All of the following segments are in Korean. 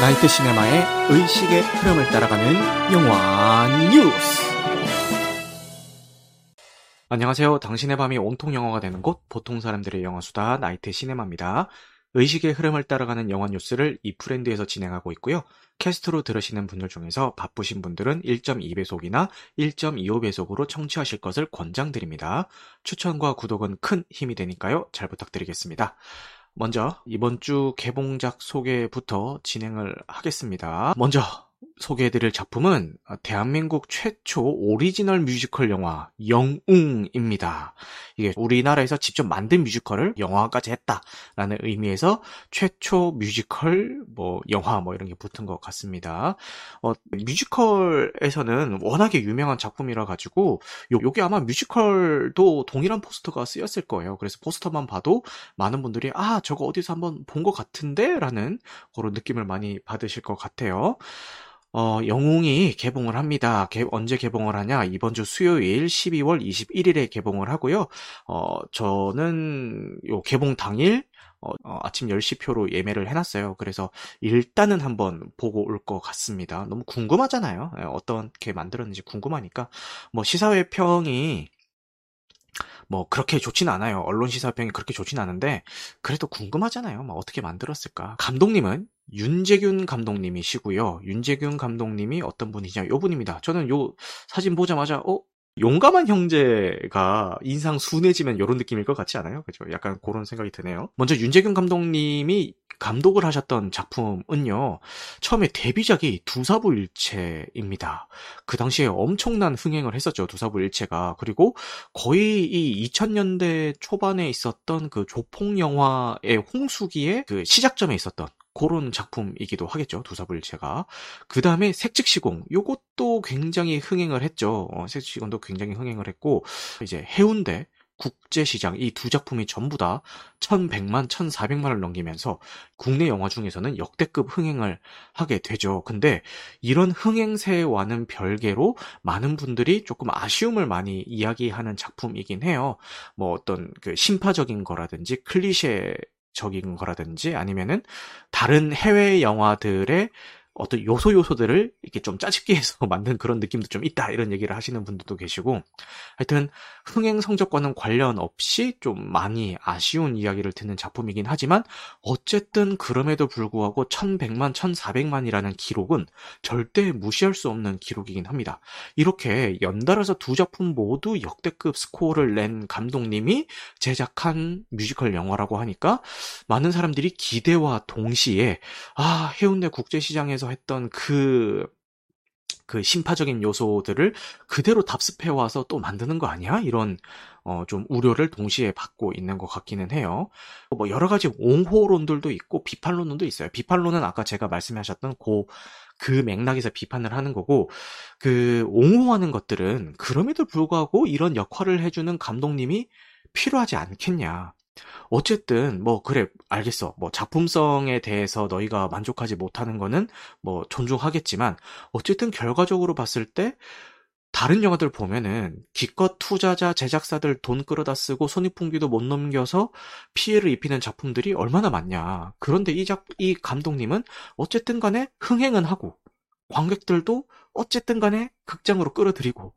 나이트 시네마의 의식의 흐름을 따라가는 영화 뉴스. 안녕하세요. 당신의 밤이 온통 영화가 되는 곳, 보통 사람들의 영화 수다, 나이트 시네마입니다. 의식의 흐름을 따라가는 영화 뉴스를 이 프렌드에서 진행하고 있고요. 캐스트로 들으시는 분들 중에서 바쁘신 분들은 1.2배속이나 1.25배속으로 청취하실 것을 권장드립니다. 추천과 구독은 큰 힘이 되니까요. 잘 부탁드리겠습니다. 먼저 이번 주 개봉작 소개부터 진행을 하겠습니다. 먼저 소개해드릴 작품은 대한민국 최초 오리지널 뮤지컬 영화 영웅입니다. 이게 우리나라에서 직접 만든 뮤지컬을 영화까지 했다라는 의미에서 최초 뮤지컬 뭐 영화 뭐 이런 게 붙은 것 같습니다. 어, 뮤지컬에서는 워낙에 유명한 작품이라 가지고 요, 요게 아마 뮤지컬도 동일한 포스터가 쓰였을 거예요. 그래서 포스터만 봐도 많은 분들이 아 저거 어디서 한번 본 것 같은데라는 그런 느낌을 많이 받으실 것 같아요. 어, 영웅이 개봉을 합니다. 개, 언제 개봉을 하냐? 이번 주 수요일 12월 21일에 개봉을 하고요. 어, 저는 요 개봉 당일 어, 어, 아침 10시 표로 예매를 해놨어요. 그래서 일단은 한번 보고 올 것 같습니다. 너무 궁금하잖아요. 예, 어떻게 만들었는지 궁금하니까. 뭐 시사회 평이 뭐 그렇게 좋진 않아요. 언론 시사평이 그렇게 좋진 않은데 그래도 궁금하잖아요. 뭐 어떻게 만들었을까? 감독님은 윤재균 감독님이시고요. 윤재균 감독님이 어떤 분이냐? 요 분입니다. 저는 요 사진 보자마자 어 용감한 형제가 인상 순해지면 이런 느낌일 것 같지 않아요? 그죠? 약간 그런 생각이 드네요. 먼저 윤재균 감독님이 감독을 하셨던 작품은요, 처음에 데뷔작이 두사부일체입니다. 그 당시에 엄청난 흥행을 했었죠, 두사부일체가. 그리고 거의 이 2000년대 초반에 있었던 그 조폭 영화의 홍수기의 그 시작점에 있었던 그런 작품이기도 하겠죠. 두사불체가. 그 다음에 색즉시공. 요것도 굉장히 흥행을 했죠. 어, 색즉시공도 굉장히 흥행을 했고, 이제 해운대, 국제시장 이 두 작품이 전부 다 1100만, 1400만을 넘기면서 국내 영화 중에서는 역대급 흥행을 하게 되죠. 근데 이런 흥행세와는 별개로 많은 분들이 조금 아쉬움을 많이 이야기하는 작품이긴 해요. 뭐 어떤 그 심파적인 거라든지 클리셰 적인 거라든지 아니면은 다른 해외 영화들의 어떤 요소 요소들을 이렇게 좀 짜집기 해서 만든 그런 느낌도 좀 있다 이런 얘기를 하시는 분들도 계시고 하여튼 흥행 성적과는 관련 없이 좀 많이 아쉬운 이야기를 듣는 작품이긴 하지만 어쨌든 그럼에도 불구하고 1100만 1400만이라는 기록은 절대 무시할 수 없는 기록이긴 합니다. 이렇게 연달아서 두 작품 모두 역대급 스코어를 낸 감독님이 제작한 뮤지컬 영화라고 하니까 많은 사람들이 기대와 동시에 아 해운대 국제시장에서 했던 그, 그 심파적인 요소들을 그대로 답습해 와서 또 만드는 거 아니야? 이런 어, 좀 우려를 동시에 받고 있는 것 같기는 해요. 뭐 여러 가지 옹호론들도 있고 비판론도 있어요. 비판론은 아까 제가 말씀하셨던 고, 그 맥락에서 비판을 하는 거고, 그 옹호하는 것들은 그럼에도 불구하고 이런 역할을 해주는 감독님이 필요하지 않겠냐. 어쨌든 뭐 그래 알겠어. 뭐 작품성에 대해서 너희가 만족하지 못하는 거는 뭐 존중하겠지만 어쨌든 결과적으로 봤을 때 다른 영화들 보면은 기껏 투자자 제작사들 돈 끌어다 쓰고 손익분기도 못 넘겨서 피해를 입히는 작품들이 얼마나 많냐. 그런데 이 작, 이 감독님은 어쨌든 간에 흥행은 하고 관객들도 어쨌든 간에 극장으로 끌어들이고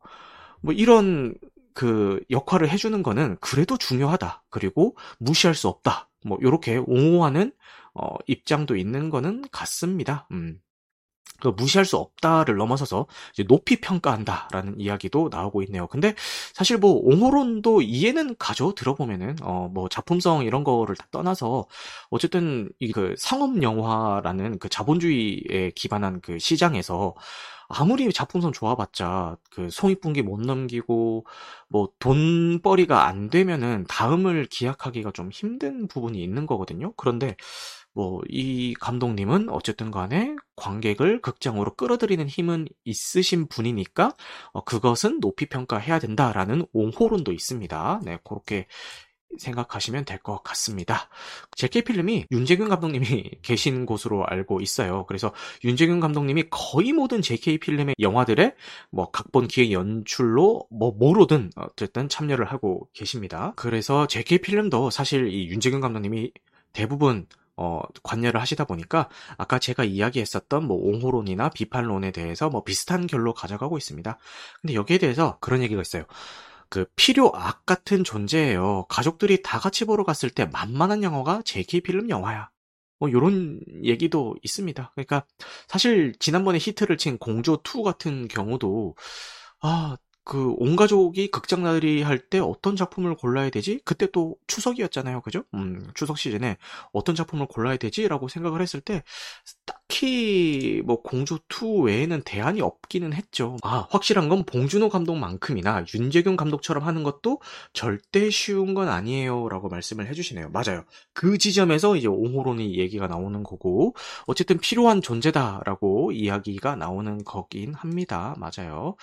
뭐 이런 그 역할을 해주는 거는 그래도 중요하다. 그리고 무시할 수 없다. 뭐 이렇게 옹호하는 어, 입장도 있는 거는 같습니다. 음. 그 무시할 수 없다를 넘어서서 높이 평가한다라는 이야기도 나오고 있네요. 근데 사실 뭐 옹호론도 이해는 가죠. 들어보면은 어 뭐 작품성 이런 거를 다 떠나서 어쨌든 이 그 상업 영화라는 그 자본주의에 기반한 그 시장에서 아무리 작품성 좋아봤자 그 손익분기 못 넘기고 뭐 돈벌이가 안 되면은 다음을 기약하기가 좀 힘든 부분이 있는 거거든요. 그런데 뭐 이 감독님은 어쨌든 간에 관객을 극장으로 끌어들이는 힘은 있으신 분이니까 어, 그것은 높이 평가해야 된다라는 옹호론도 있습니다. 네, 그렇게 생각하시면 될 것 같습니다. JK 필름이 윤재균 감독님이 계신 곳으로 알고 있어요. 그래서 윤재균 감독님이 거의 모든 JK 필름의 영화들의 뭐 각본 기획 연출로 뭐 뭐로든 어쨌든 참여를 하고 계십니다. 그래서 JK 필름도 사실 이 윤재균 감독님이 대부분 어, 관여를 하시다 보니까 아까 제가 이야기했었던 뭐 옹호론이나 비판론에 대해서 뭐 비슷한 결로 가져가고 있습니다. 근데 여기에 대해서 그런 얘기가 있어요. 그 필요 악 같은 존재예요. 가족들이 다 같이 보러 갔을 때 만만한 영화가 JK 필름 영화야. 뭐 요런 얘기도 있습니다. 그러니까 사실 지난번에 히트를 친 공조 2 같은 경우도 아, 그 온 가족이 극장 나들이 할 때 어떤 작품을 골라야 되지? 그때 또 추석이었잖아요. 그죠? 음, 추석 시즌에 어떤 작품을 골라야 되지라고 생각을 했을 때 딱히 뭐 공조 2 외에는 대안이 없기는 했죠. 아, 확실한 건 봉준호 감독만큼이나 윤재균 감독처럼 하는 것도 절대 쉬운 건 아니에요라고 말씀을 해 주시네요. 맞아요. 그 지점에서 이제 옹호론이 얘기가 나오는 거고 어쨌든 필요한 존재다라고 이야기가 나오는 거긴 합니다. 맞아요.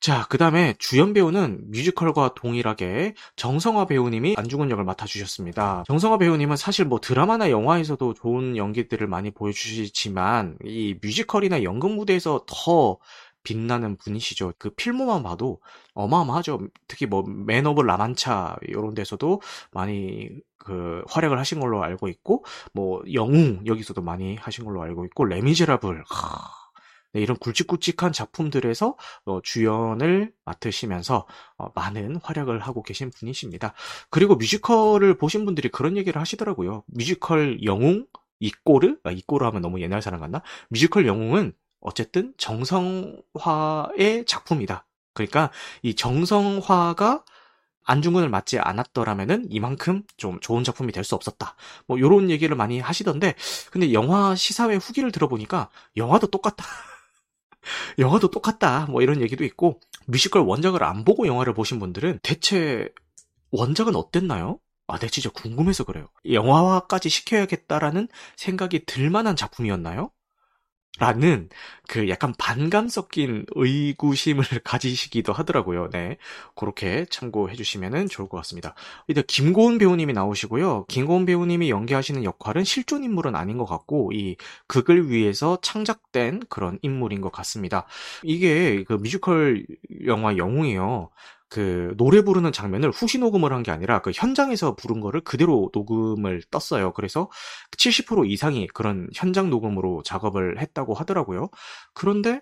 자, 그 다음에 주연 배우는 뮤지컬과 동일하게 정성화 배우님이 안중근 역을 맡아주셨습니다. 정성화 배우님은 사실 뭐 드라마나 영화에서도 좋은 연기들을 많이 보여주시지만 이 뮤지컬이나 연극 무대에서 더 빛나는 분이시죠. 그 필모만 봐도 어마어마하죠. 특히 뭐 맨 오브 라만차 이런 데서도 많이 그 활약을 하신 걸로 알고 있고 뭐 영웅 여기서도 많이 하신 걸로 알고 있고 레미제라블 하... 네, 이런 굵직굵직한 작품들에서 어, 주연을 맡으시면서 어, 많은 활약을 하고 계신 분이십니다. 그리고 뮤지컬을 보신 분들이 그런 얘기를 하시더라고요. 뮤지컬 영웅 이꼬르? 아, 이꼬르 하면 너무 옛날 사람 같나? 뮤지컬 영웅은 어쨌든 정성화의 작품이다. 그러니까 이 정성화가 안중근을 맡지 않았더라면은 이만큼 좀 좋은 작품이 될 수 없었다. 뭐 요런 얘기를 많이 하시던데 근데 영화 시사회 후기를 들어보니까 영화도 똑같다. 영화도 똑같다. 뭐 이런 얘기도 있고 뮤지컬 원작을 안 보고 영화를 보신 분들은 대체 원작은 어땠나요? 아, 내 진짜 궁금해서 그래요. 영화화까지 시켜야겠다라는 생각이 들 만한 작품이었나요? 라는 그 약간 반감 섞인 의구심을 가지시기도 하더라고요. 네. 그렇게 참고해 주시면 좋을 것 같습니다. 일단 김고은 배우님이 나오시고요. 김고은 배우님이 연기하시는 역할은 실존 인물은 아닌 것 같고 이 극을 위해서 창작된 그런 인물인 것 같습니다. 이게 그 뮤지컬 영화 영웅이요. 그 노래 부르는 장면을 후시 녹음을 한 게 아니라 그 현장에서 부른 거를 그대로 녹음을 떴어요. 그래서 70% 이상이 그런 현장 녹음으로 작업을 했다고 하더라고요. 그런데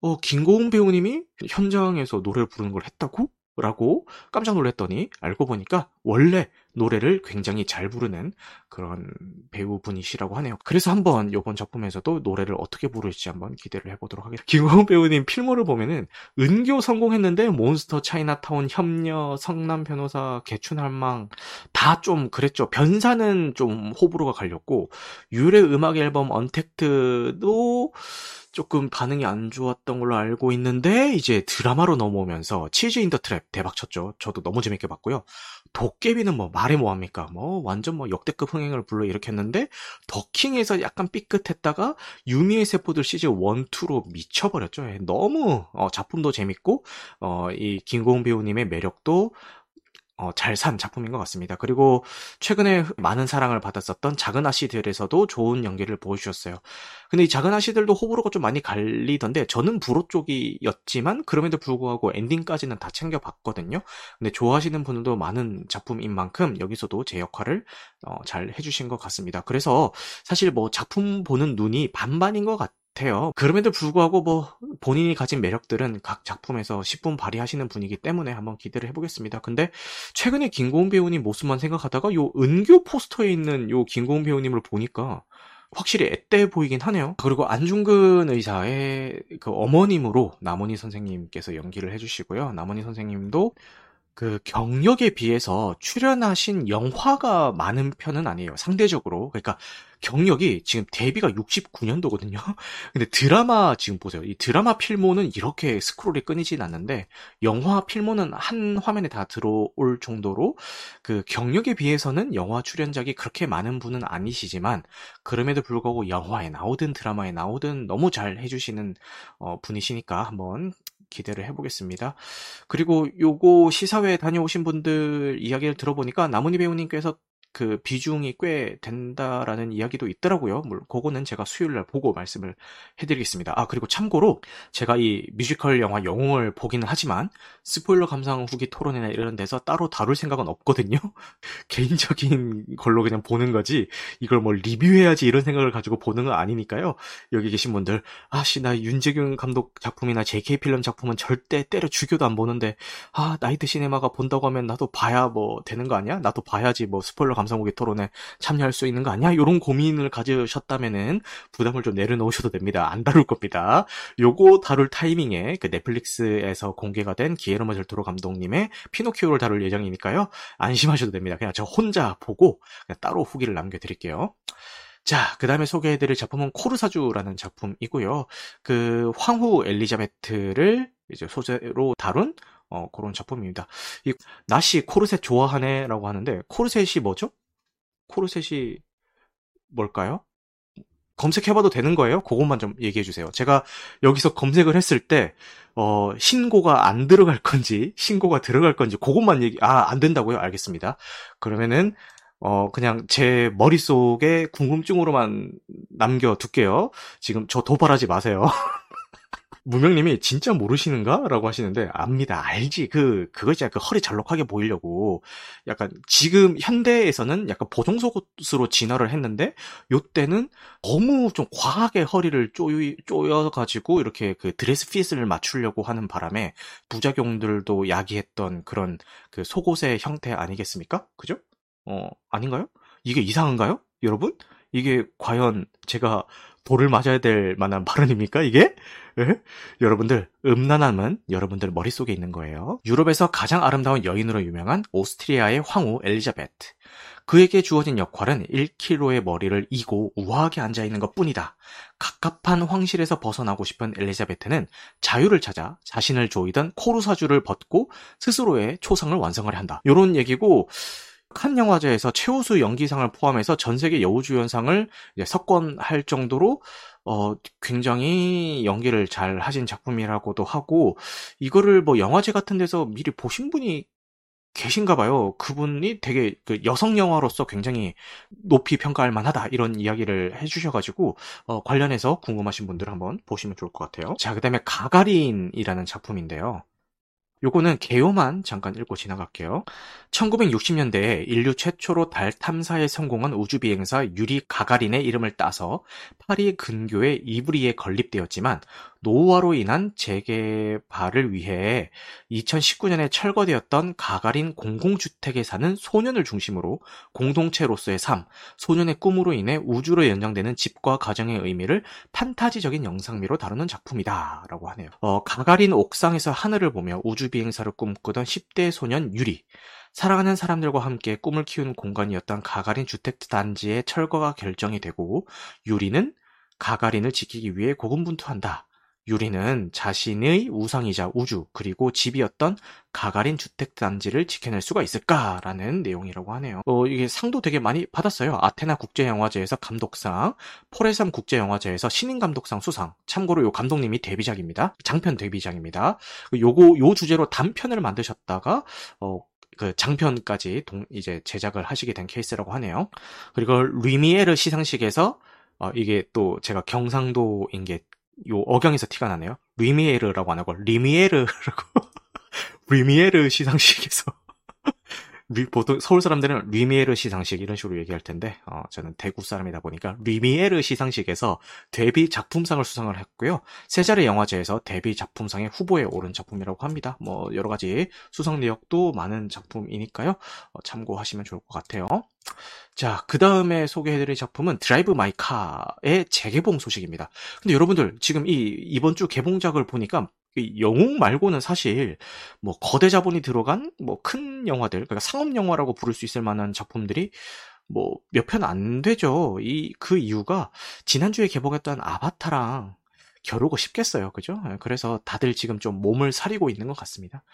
어, 김고은 배우님이 현장에서 노래를 부르는 걸 했다고? 라고 깜짝 놀랐더니 알고 보니까 원래 노래를 굉장히 잘 부르는 그런 배우분이시라고 하네요. 그래서 한번 이번 작품에서도 노래를 어떻게 부를지 한번 기대를 해보도록 하겠습니다. 김광훈 배우님 필모를 보면은 은교 성공했는데 몬스터 차이나타운 협녀 성남 변호사 개춘할망 다 좀 그랬죠. 변사는 좀 호불호가 갈렸고 유열의 음악앨범 언택트도 조금 반응이 안 좋았던 걸로 알고 있는데 이제 드라마로 넘어오면서 치즈 인더 트랩 대박 쳤죠. 저도 너무 재밌게 봤고요. 도깨비는 뭐 말해 뭐합니까? 뭐 완전 뭐 역대급 흥행을 불러 일으켰는데 더킹에서 약간 삐끗했다가 유미의 세포들 시즌 1, 2로 미쳐버렸죠. 예, 너무 어, 작품도 재밌고 어, 이 김고은 배우님의 매력도 어, 잘 산 작품인 것 같습니다. 그리고 최근에 많은 사랑을 받았었던 작은 아씨들에서도 좋은 연기를 보여주셨어요. 근데 이 작은 아씨들도 호불호가 좀 많이 갈리던데 저는 불호 쪽이었지만 그럼에도 불구하고 엔딩까지는 다 챙겨봤거든요. 근데 좋아하시는 분들도 많은 작품인 만큼 여기서도 제 역할을 어, 잘 해주신 것 같습니다. 그래서 사실 뭐 작품 보는 눈이 반반인 것 같아요. 같아요. 그럼에도 불구하고 뭐 본인이 가진 매력들은 각 작품에서 10분 발휘하시는 분이기 때문에 한번 기대를 해보겠습니다. 근데 최근에 김고은 배우님 모습만 생각하다가 요 은교 포스터에 있는 요 김고은 배우님을 보니까 확실히 앳돼 보이긴 하네요. 그리고 안중근 의사의 그 어머님으로 남원희 선생님께서 연기를 해주시고요. 남원희 선생님도 그 경력에 비해서 출연하신 영화가 많은 편은 아니에요. 상대적으로. 그러니까 경력이 지금 데뷔가 69년도거든요. 근데 드라마 지금 보세요. 이 드라마 필모는 이렇게 스크롤이 끊이진 않는데 영화 필모는 한 화면에 다 들어올 정도로 그 경력에 비해서는 영화 출연작이 그렇게 많은 분은 아니시지만 그럼에도 불구하고 영화에 나오든 드라마에 나오든 너무 잘 해주시는 어, 분이시니까 한번 기대를 해보겠습니다. 그리고 요거 시사회 다녀오신 분들 이야기를 들어보니까 나문희 배우님께서 그 비중이 꽤 된다라는 이야기도 있더라고요. 물론 그거는 제가 수요일 날 보고 말씀을 해드리겠습니다. 아 그리고 참고로 제가 이 뮤지컬 영화 영웅을 보기는 하지만 스포일러 감상 후기 토론이나 이런 데서 따로 다룰 생각은 없거든요. 개인적인 걸로 그냥 보는 거지 이걸 뭐 리뷰해야지 이런 생각을 가지고 보는 건 아니니까요. 여기 계신 분들 아씨 나 윤제균 감독 작품이나 JK 필름 작품은 절대 때려 죽여도 안 보는데 아 나이트 시네마가 본다고 하면 나도 봐야 뭐 되는 거 아니야? 나도 봐야지 뭐 스포일러 감상 후기 토론에 참여할 수 있는 거 아니야? 이런 고민을 가지셨다면은 부담을 좀 내려놓으셔도 됩니다. 안 다룰 겁니다. 요거 다룰 타이밍에 그 넷플릭스에서 공개가 된 기에르모 델토로 감독님의 피노키오를 다룰 예정이니까요. 안심하셔도 됩니다. 그냥 저 혼자 보고 따로 후기를 남겨드릴게요. 자, 그 다음에 소개해드릴 작품은 코르사주라는 작품이고요. 그 황후 엘리자베트를 이제 소재로 다룬 어, 그런 작품입니다. 이 나시 코르셋 좋아하네라고 하는데 코르셋이 뭐죠? 코르셋이 뭘까요? 검색해봐도 되는 거예요? 그것만 좀 얘기해 주세요. 제가 여기서 검색을 했을 때, 어, 신고가 안 들어갈 건지, 신고가 들어갈 건지, 그것만 얘기, 아, 안 된다고요? 알겠습니다. 그러면은, 어, 그냥 제 머릿속에 궁금증으로만 남겨둘게요. 지금 저 도발하지 마세요. 무명님이 진짜 모르시는가? 라고 하시는데, 압니다. 알지. 그, 그거 있잖아요. 그 허리 잘록하게 보이려고. 약간, 지금 현대에서는 약간 보정속옷으로 진화를 했는데, 요때는 너무 좀 과하게 허리를 쪼이, 쪼여가지고, 이렇게 그 드레스 핏을 맞추려고 하는 바람에, 부작용들도 야기했던 그런 그 속옷의 형태 아니겠습니까? 그죠? 어, 아닌가요? 이게 이상한가요? 여러분? 이게 과연 제가 돌을 맞아야 될 만한 발언입니까, 이게? 예? 여러분들, 음란함은 여러분들 머릿속에 있는 거예요. 유럽에서 가장 아름다운 여인으로 유명한 오스트리아의 황후 엘리자베트. 그에게 주어진 역할은 1kg의 머리를 이고 우아하게 앉아있는 것 뿐이다. 갑갑한 황실에서 벗어나고 싶은 엘리자베트는 자유를 찾아 자신을 조이던 코르사주를 벗고 스스로의 초상을 완성하려 한다. 요런 얘기고, 칸 영화제에서 최우수 연기상을 포함해서 전 세계 여우주연상을 석권할 정도로 어, 굉장히 연기를 잘 하신 작품이라고도 하고 이거를 뭐 영화제 같은 데서 미리 보신 분이 계신가 봐요. 그분이 되게 그 여성 영화로서 굉장히 높이 평가할 만하다 이런 이야기를 해주셔가지고 어, 관련해서 궁금하신 분들 한번 보시면 좋을 것 같아요. 자, 그다음에 가가린이라는 작품인데요. 요거는 개요만 잠깐 읽고 지나갈게요. 1960년대에 인류 최초로 달 탐사에 성공한 우주비행사 유리 가가린의 이름을 따서 파리 근교의 이브리에 건립되었지만 노후화로 인한 재개발을 위해 2019년에 철거되었던 가가린 공공주택에 사는 소년을 중심으로 공동체로서의 삶, 소년의 꿈으로 인해 우주로 연장되는 집과 가정의 의미를 판타지적인 영상미로 다루는 작품이다. 라고 하네요. 어, 가가린 옥상에서 하늘을 보며 우주 비행사를 꿈꾸던 10대 소년 유리. 사랑하는 사람들과 함께 꿈을 키우는 공간이었던 가가린 주택단지의 철거가 결정이 되고 유리는 가가린을 지키기 위해 고군분투한다. 유리는 자신의 우상이자 우주 그리고 집이었던 가가린 주택단지를 지켜낼 수가 있을까라는 내용이라고 하네요. 어, 이게 상도 되게 많이 받았어요. 아테나 국제영화제에서 감독상, 포레삼 국제영화제에서 신인 감독상 수상. 참고로 요 감독님이 데뷔작입니다. 장편 데뷔작입니다. 요거 요 주제로 단편을 만드셨다가 어, 그 장편까지 동, 이제 제작을 하시게 된 케이스라고 하네요. 그리고 뤼미에르 시상식에서 어, 이게 또 제가 경상도인 게 요 억양에서 티가 나네요. 뤼미에르라고 안 하고 리미에르라고 리미에르 시상식에서 보통 서울 사람들은 뤼미에르 시상식 이런 식으로 얘기할 텐데 어, 저는 대구 사람이다 보니까 리미에르 시상식에서 데뷔 작품상을 수상을 했고요. 세자르 영화제에서 데뷔 작품상의 후보에 오른 작품이라고 합니다. 뭐 여러 가지 수상 내역도 많은 작품이니까요. 어, 참고하시면 좋을 것 같아요. 자, 그 다음에 소개해드릴 작품은 드라이브 마이 카의 재개봉 소식입니다. 근데 여러분들, 지금 이, 이번 주 개봉작을 보니까 영웅 말고는 사실 뭐 거대 자본이 들어간 뭐 큰 영화들, 그러니까 상업 영화라고 부를 수 있을 만한 작품들이 뭐 몇 편 안 되죠. 이 그 이유가 지난주에 개봉했던 아바타랑 겨루고 싶겠어요. 그죠? 그래서 다들 지금 좀 몸을 사리고 있는 것 같습니다.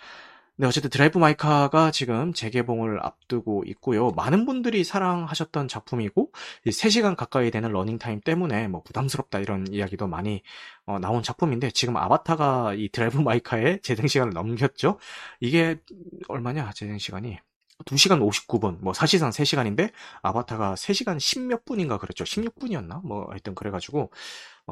네, 어쨌든 드라이브 마이카가 지금 재개봉을 앞두고 있고요. 많은 분들이 사랑하셨던 작품이고 3시간 가까이 되는 러닝타임 때문에 뭐 부담스럽다 이런 이야기도 많이 어, 나온 작품인데 지금 아바타가 이 드라이브 마이카의 재생 시간을 넘겼죠. 이게 얼마냐 재생 시간이 2시간 59분, 뭐 사실상 3시간인데 아바타가 3시간 10몇 분인가 그랬죠. 16분이었나? 뭐 하여튼 그래가지고 어,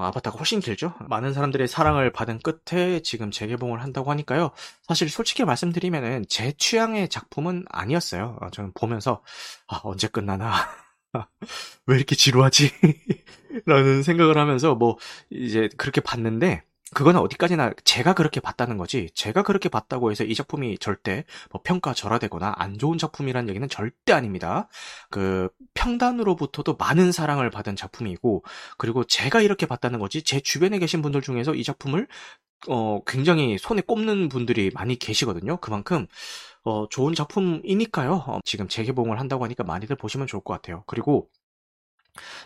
아바타가 훨씬 길죠. 많은 사람들의 사랑을 받은 끝에 지금 재개봉을 한다고 하니까요. 사실 솔직히 말씀드리면은 제 취향의 작품은 아니었어요. 어, 저는 보면서 아, 언제 끝나나 왜 이렇게 지루하지? 라는 생각을 하면서 뭐 이제 그렇게 봤는데 그거는 어디까지나 제가 그렇게 봤다는 거지 제가 그렇게 봤다고 해서 이 작품이 절대 뭐 평가절하되거나 안 좋은 작품이라는 얘기는 절대 아닙니다. 그 평단으로부터도 많은 사랑을 받은 작품이고 그리고 제가 이렇게 봤다는 거지 제 주변에 계신 분들 중에서 이 작품을 어 굉장히 손에 꼽는 분들이 많이 계시거든요. 그만큼 어 좋은 작품이니까요. 어, 지금 재개봉을 한다고 하니까 많이들 보시면 좋을 것 같아요. 그리고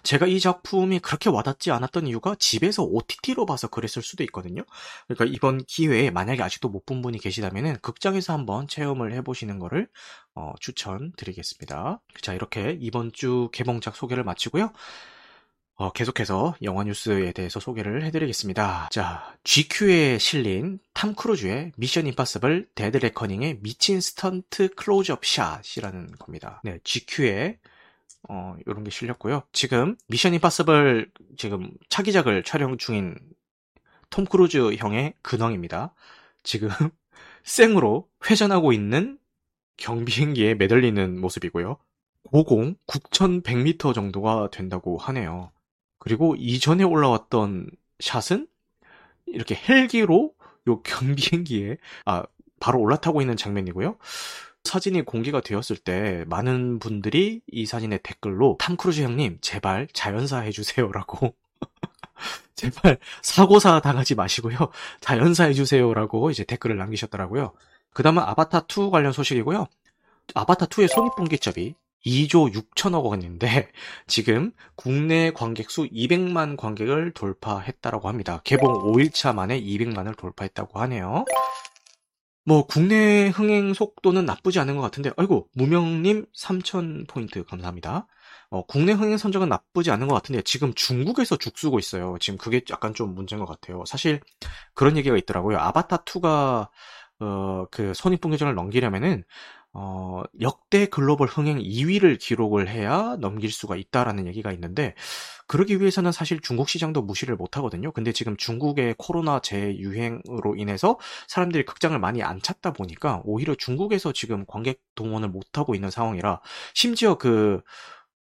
제가 이 작품이 그렇게 와닿지 않았던 이유가 집에서 OTT로 봐서 그랬을 수도 있거든요. 그러니까 이번 기회에 만약에 아직도 못 본 분이 계시다면 극장에서 한번 체험을 해보시는 거를 어, 추천드리겠습니다. 자 이렇게 이번 주 개봉작 소개를 마치고요. 어, 계속해서 영화 뉴스에 대해서 소개를 해드리겠습니다. 자, GQ에 실린 톰 크루즈의 미션 임파서블 데드 레커닝의 미친 스턴트 클로즈업 샷이라는 겁니다. 네, GQ에 어, 요런 게 실렸고요. 지금 미션 임파서블 지금 차기작을 촬영 중인 톰 크루즈 형의 근황입니다. 지금 생으로 회전하고 있는 경비행기에 매달리는 모습이고요. 고공 9,100m 정도가 된다고 하네요. 그리고 이전에 올라왔던 샷은 이렇게 헬기로 요 경비행기에 아 바로 올라타고 있는 장면이고요. 사진이 공개가 되었을 때 많은 분들이 이 사진의 댓글로 톰 크루즈 형님 제발 자연사 해주세요라고 제발 사고사 당하지 마시고요 자연사 해주세요라고 이제 댓글을 남기셨더라고요. 그 다음은 아바타 2 관련 소식이고요. 아바타 2의 손익분기점이 2조 6천억 원인데 지금 국내 관객 수 200만 관객을 돌파했다라고 합니다. 개봉 5일차 만에 200만을 돌파했다고 하네요. 뭐 국내 흥행 속도는 나쁘지 않은 것 같은데 아이고 무명님 3,000포인트 감사합니다. 어, 국내 흥행 선정은 나쁘지 않은 것 같은데 지금 중국에서 죽쓰고 있어요. 지금 그게 약간 좀 문제인 것 같아요. 사실 그런 얘기가 있더라고요. 아바타 2가 어, 그 손익분기점을 넘기려면은 어, 역대 글로벌 흥행 2위를 기록을 해야 넘길 수가 있다라는 얘기가 있는데, 그러기 위해서는 사실 중국 시장도 무시를 못 하거든요. 근데 지금 중국의 코로나 재유행으로 인해서 사람들이 극장을 많이 안 찾다 보니까 오히려 중국에서 지금 관객 동원을 못 하고 있는 상황이라, 심지어 그,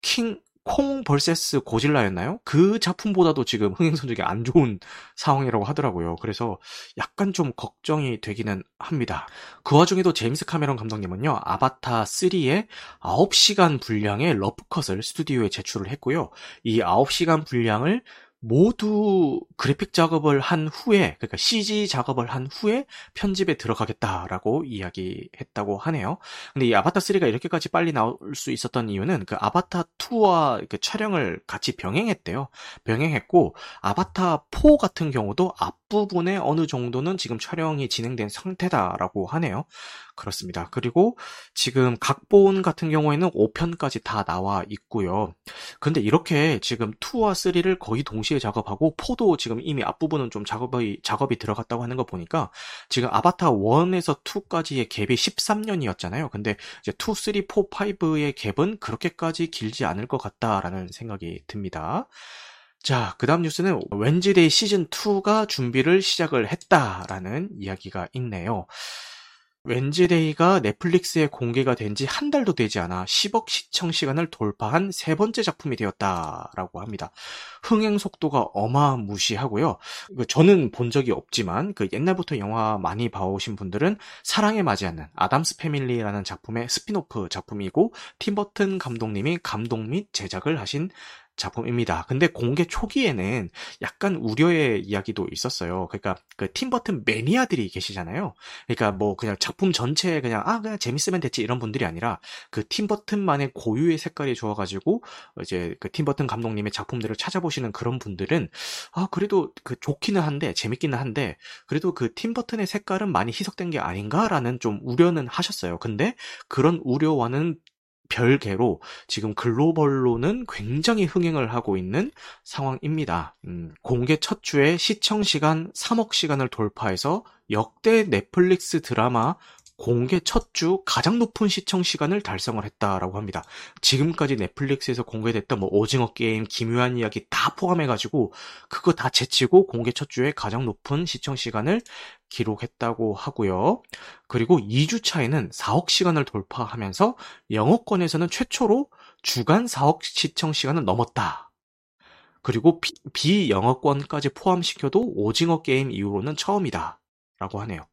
킹, 콩 벌세스 고질라였나요? 그 작품보다도 지금 흥행 성적이 안 좋은 상황이라고 하더라고요. 그래서 약간 좀 걱정이 되기는 합니다. 그 와중에도 제임스 카메론 감독님은요, 아바타 3의 9시간 분량의 러프컷을 스튜디오에 제출을 했고요. 이 9시간 분량을 모두 그래픽 작업을 한 후에, 그러니까 CG 작업을 한 후에 편집에 들어가겠다라고 이야기했다고 하네요. 근데 이 아바타 3가 이렇게까지 빨리 나올 수 있었던 이유는 그 아바타 2와 그 촬영을 같이 병행했대요. 병행했고, 아바타 4 같은 경우도 앞부분에 어느 정도는 지금 촬영이 진행된 상태다라고 하네요. 그렇습니다. 그리고 지금 각본 같은 경우에는 5편까지 다 나와 있고요. 근데 이렇게 지금 2와 3를 거의 동시에 작업하고 4도 지금 이미 앞부분은 좀 작업이 작업이 들어갔다고 하는 거 보니까 지금 아바타 1에서 2까지의 갭이 13년이었잖아요. 근데 이제 2, 3, 4, 5의 갭은 그렇게까지 길지 않을 것 같다라는 생각이 듭니다. 자, 그 다음 뉴스는 웬즈데이 시즌2가 준비를 시작을 했다라는 이야기가 있네요. 웬즈데이가 넷플릭스에 공개가 된 지 한 달도 되지 않아 10억 시청 시간을 돌파한 세 번째 작품이 되었다라고 합니다. 흥행 속도가 어마무시하고요. 저는 본 적이 없지만 그 옛날부터 영화 많이 봐오신 분들은 사랑해 마지않는 아담스 패밀리라는 작품의 스핀오프 작품이고 팀버튼 감독님이 감독 및 제작을 하신 작품입니다. 근데 공개 초기에는 약간 우려의 이야기도 있었어요. 그러니까 그 팀버튼 매니아들이 계시잖아요. 그러니까 뭐 그냥 작품 전체에 그냥 아 그냥 재밌으면 됐지 이런 분들이 아니라 그 팀버튼만의 고유의 색깔이 좋아가지고 이제 그 팀버튼 감독님의 작품들을 찾아보시는 그런 분들은 아 그래도 그 좋기는 한데 재밌기는 한데 그래도 그 팀버튼의 색깔은 많이 희석된 게 아닌가라는 좀 우려는 하셨어요. 근데 그런 우려와는 별개로 지금 글로벌로는 굉장히 흥행을 하고 있는 상황입니다. 음, 공개 첫 주에 시청 시간 3억 시간을 돌파해서 역대 넷플릭스 드라마 공개 첫 주 가장 높은 시청 시간을 달성을 했다라고 합니다. 지금까지 넷플릭스에서 공개됐던 뭐 오징어 게임, 기묘한 이야기 다 포함해가지고 그거 다 제치고 공개 첫 주에 가장 높은 시청 시간을 기록했다고 하고요. 그리고 2주 차에는 4억 시간을 돌파하면서 영어권에서는 최초로 주간 4억 시청 시간을 넘었다. 그리고 비, 비영어권까지 포함시켜도 오징어 게임 이후로는 처음이다. 라고 하네요.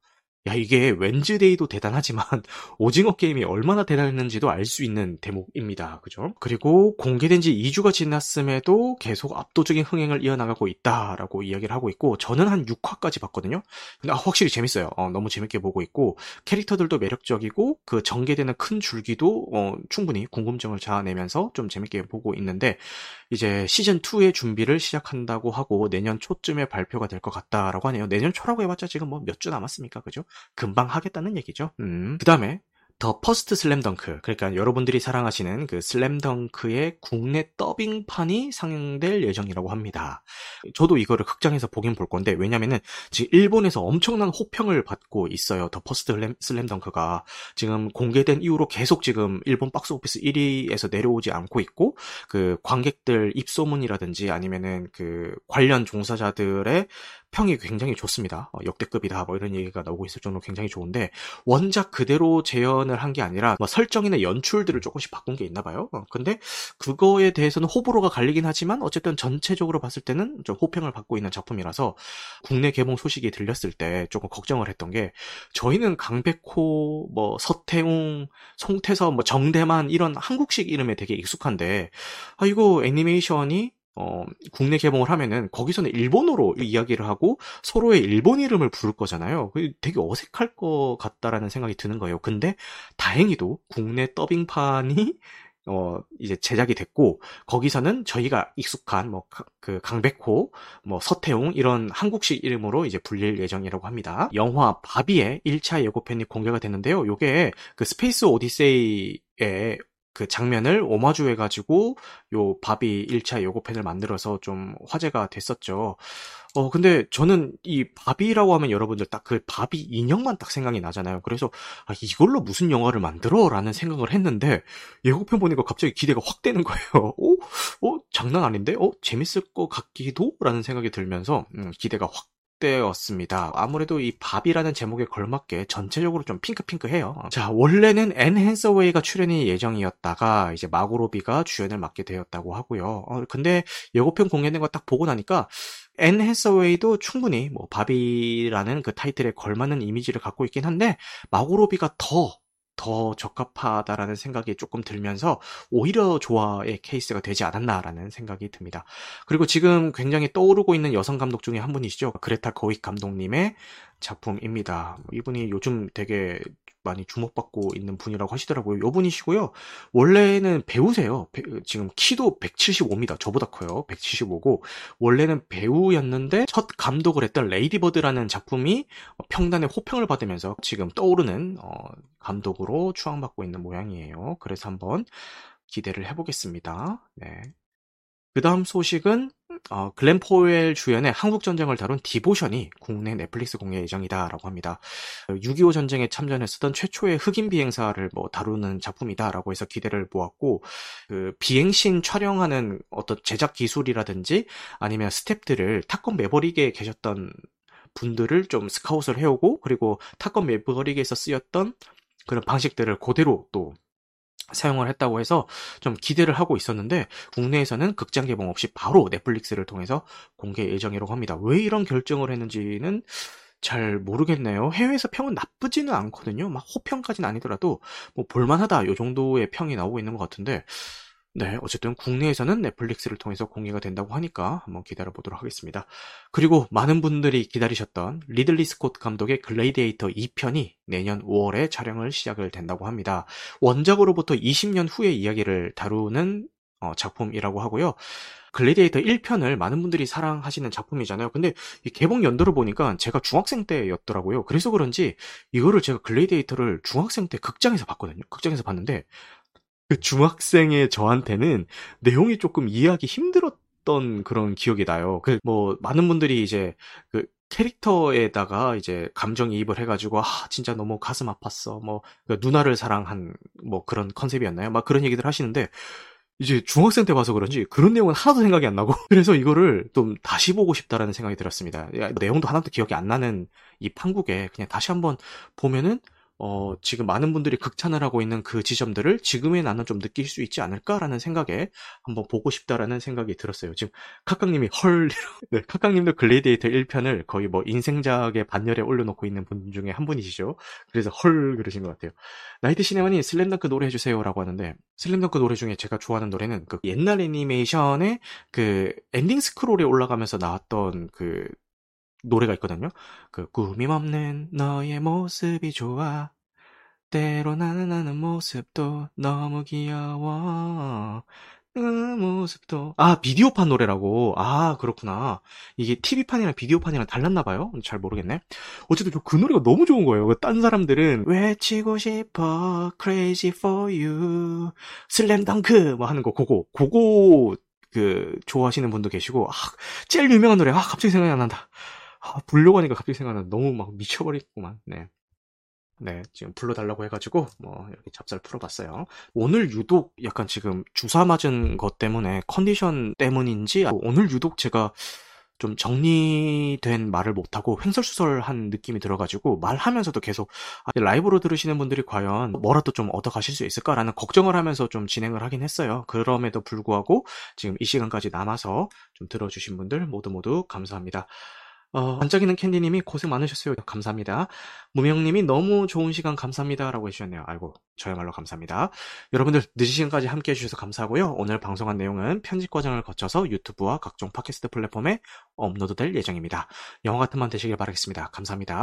야, 이게 웬즈데이도 대단하지만 오징어 게임이 얼마나 대단했는지도 알 수 있는 대목입니다. 그죠? 그리고 공개된 지 2주가 지났음에도 계속 압도적인 흥행을 이어나가고 있다라고 이야기를 하고 있고 저는 한 6화까지 봤거든요. 근데 아, 확실히 재밌어요. 어, 너무 재밌게 보고 있고 캐릭터들도 매력적이고 그 전개되는 큰 줄기도 어, 충분히 궁금증을 자아내면서 좀 재밌게 보고 있는데 이제 시즌 2의 준비를 시작한다고 하고 내년 초쯤에 발표가 될 것 같다라고 하네요. 내년 초라고 해봤자 지금 뭐 몇 주 남았습니까? 그죠? 금방 하겠다는 얘기죠. 음. 그 다음에 더 퍼스트 슬램덩크 그러니까 여러분들이 사랑하시는 그 슬램덩크의 국내 더빙판이 상영될 예정이라고 합니다. 저도 이거를 극장에서 보긴 볼 건데 왜냐면은 지금 일본에서 엄청난 호평을 받고 있어요. 더 퍼스트 슬램덩크가 지금 공개된 이후로 계속 지금 일본 박스오피스 1위에서 내려오지 않고 있고 그 관객들 입소문이라든지 아니면은 그 관련 종사자들의 평이 굉장히 좋습니다. 어, 역대급이다 뭐 이런 얘기가 나오고 있을 정도로 굉장히 좋은데 원작 그대로 재현을 한 게 아니라 뭐 설정이나 연출들을 조금씩 바꾼 게 있나 봐요. 어, 근데 그거에 대해서는 호불호가 갈리긴 하지만 어쨌든 전체적으로 봤을 때는 좀 호평을 받고 있는 작품이라서 국내 개봉 소식이 들렸을 때 조금 걱정을 했던 게 저희는 강백호, 뭐 서태웅, 송태서, 뭐 정대만 이런 한국식 이름에 되게 익숙한데 아 이거 애니메이션이 어, 국내 개봉을 하면은 거기서는 일본어로 이야기를 하고 서로의 일본 이름을 부를 거잖아요. 되게 어색할 것 같다라는 생각이 드는 거예요. 근데 다행히도 국내 더빙판이 어, 이제 제작이 됐고, 거기서는 저희가 익숙한, 뭐, 그, 강백호, 뭐, 서태웅, 이런 한국식 이름으로 이제 불릴 예정이라고 합니다. 영화 바비의 1차 예고편이 공개가 됐는데요. 요게 그 스페이스 오디세이의 그 장면을 오마주 해가지고 요 바비 1차 예고편을 만들어서 좀 화제가 됐었죠. 어, 근데 저는 이 바비라고 하면 여러분들 딱 그 바비 인형만 딱 생각이 나잖아요. 그래서 아, 이걸로 무슨 영화를 만들어? 라는 생각을 했는데 예고편 보니까 갑자기 기대가 확 되는 거예요. 어? 어? 장난 아닌데? 어? 재밌을 것 같기도? 라는 생각이 들면서 음, 기대가 확 되었습니다. 아무래도 이 바비라는 제목에 걸맞게 전체적으로 좀 핑크핑크해요. 자, 원래는 앤 해서웨이가 출연이 예정이었다가 이제 마고로비가 주연을 맡게 되었다고 하고요. 어, 근데 예고편 공개된 거 딱 보고 나니까 앤 해서웨이도 충분히 뭐 바비라는 그 타이틀에 걸맞는 이미지를 갖고 있긴 한데 마고로비가 더 더 적합하다라는 생각이 조금 들면서 오히려 조화의 케이스가 되지 않았나라는 생각이 듭니다. 그리고 지금 굉장히 떠오르고 있는 여성 감독 중에 한 분이시죠. 그레타 거윅 감독님의 작품입니다. 이분이 요즘 되게 많이 주목받고 있는 분이라고 하시더라고요. 요 분이시고요. 원래는 배우세요. 배, 지금 키도 175입니다. 저보다 커요. 175고 원래는 배우였는데 첫 감독을 했던 레이디버드라는 작품이 평단의 호평을 받으면서 지금 떠오르는 어, 감독으로 추앙받고 있는 모양이에요. 그래서 한번 기대를 해보겠습니다. 네. 그 다음 소식은 어, 글렌 포웰 주연의 한국 전쟁을 다룬 디보션이 국내 넷플릭스 공개 예정이다라고 합니다. 6.25 전쟁에 참전했었던 최초의 흑인 비행사를 뭐 다루는 작품이다라고 해서 기대를 모았고 그 비행신 촬영하는 어떤 제작 기술이라든지 아니면 스탭들을 탑건 매버릭에 계셨던 분들을 좀 스카웃을 해오고 그리고 탑건 매버릭에서 쓰였던 그런 방식들을 그대로 또 사용을 했다고 해서 좀 기대를 하고 있었는데 국내에서는 극장 개봉 없이 바로 넷플릭스를 통해서 공개 예정이라고 합니다. 왜 이런 결정을 했는지는 잘 모르겠네요. 해외에서 평은 나쁘지는 않거든요. 막 호평까지는 아니더라도 뭐 볼만하다 요 정도의 평이 나오고 있는 것 같은데 네, 어쨌든 국내에서는 넷플릭스를 통해서 공개가 된다고 하니까 한번 기다려 보도록 하겠습니다. 그리고 많은 분들이 기다리셨던 리들리 스콧 감독의 글래디에이터 2편이 내년 5월에 촬영을 시작을 된다고 합니다. 원작으로부터 20년 후의 이야기를 다루는 어, 작품이라고 하고요. 글래디에이터 1편을 많은 분들이 사랑하시는 작품이잖아요. 근데 이 개봉 연도를 보니까 제가 중학생 때였더라고요. 그래서 그런지 이거를 제가 글래디에이터를 중학생 때 극장에서 봤거든요. 극장에서 봤는데 그 중학생의 저한테는 내용이 조금 이해하기 힘들었던 그런 기억이 나요. 그 뭐 많은 분들이 이제 그 캐릭터에다가 이제 감정이입을 해가지고 아 진짜 너무 가슴 아팠어 뭐 그러니까 누나를 사랑한 뭐 그런 컨셉이었나요? 막 그런 얘기들 하시는데 이제 중학생 때 봐서 그런지 그런 내용은 하나도 생각이 안 나고 그래서 이거를 좀 다시 보고 싶다라는 생각이 들었습니다. 내용도 하나도 기억이 안 나는 이 판국에 그냥 다시 한번 보면은 어, 지금 많은 분들이 극찬을 하고 있는 그 지점들을 지금의 나는 좀 느낄 수 있지 않을까라는 생각에 한번 보고 싶다라는 생각이 들었어요. 지금 카깡님이 헐, 네, 카깡님도 글래디에이터 1편을 거의 뭐 인생작의 반열에 올려놓고 있는 분 중에 한 분이시죠. 그래서 헐 그러신 것 같아요. 나이트 시네마니 슬램덩크 노래 해주세요라고 하는데 슬램덩크 노래 중에 제가 좋아하는 노래는 그 옛날 애니메이션의 그 엔딩 스크롤에 올라가면서 나왔던 그 노래가 있거든요. 그 꿈이 없는 너의 모습이 좋아. 때로 나는 나는 모습도 너무 귀여워. 그 모습도. 아 비디오판 노래라고. 아 그렇구나. 이게 TV판이랑 비디오판이랑 달랐나 봐요? 잘 모르겠네. 어쨌든 그 노래가 너무 좋은 거예요. 그딴 사람들은 외치고 싶어. Crazy for you. 슬램덩크. 뭐 하는 거. 그거. 그거 그 좋아하시는 분도 계시고. 아 제일 유명한 노래. 아 갑자기 생각이 안 난다 아, 불려고 하니까 갑자기 생각나. 너무 막 미쳐버리겠구만. 네. 네, 지금 불러달라고 해가지고, 뭐, 이렇게 잡살 풀어봤어요. 오늘 유독 약간 지금 주사 맞은 것 때문에, 컨디션 때문인지, 오늘 유독 제가 좀 정리된 말을 못하고 횡설수설한 느낌이 들어가지고, 말하면서도 계속, 아, 라이브로 들으시는 분들이 과연 뭐라도 좀 얻어가실 수 있을까라는 걱정을 하면서 좀 진행을 하긴 했어요. 그럼에도 불구하고, 지금 이 시간까지 남아서 좀 들어주신 분들 모두 모두 감사합니다. 어, 반짝이는 캔디님이 고생 많으셨어요. 감사합니다. 무명님이 너무 좋은 시간 감사합니다. 라고 해주셨네요. 아이고, 저야말로 감사합니다. 여러분들 늦은 시간까지 함께 해주셔서 감사하고요. 오늘 방송한 내용은 편집 과정을 거쳐서 유튜브와 각종 팟캐스트 플랫폼에 업로드 될 예정입니다. 영화 같은 밤 되시길 바라겠습니다. 감사합니다.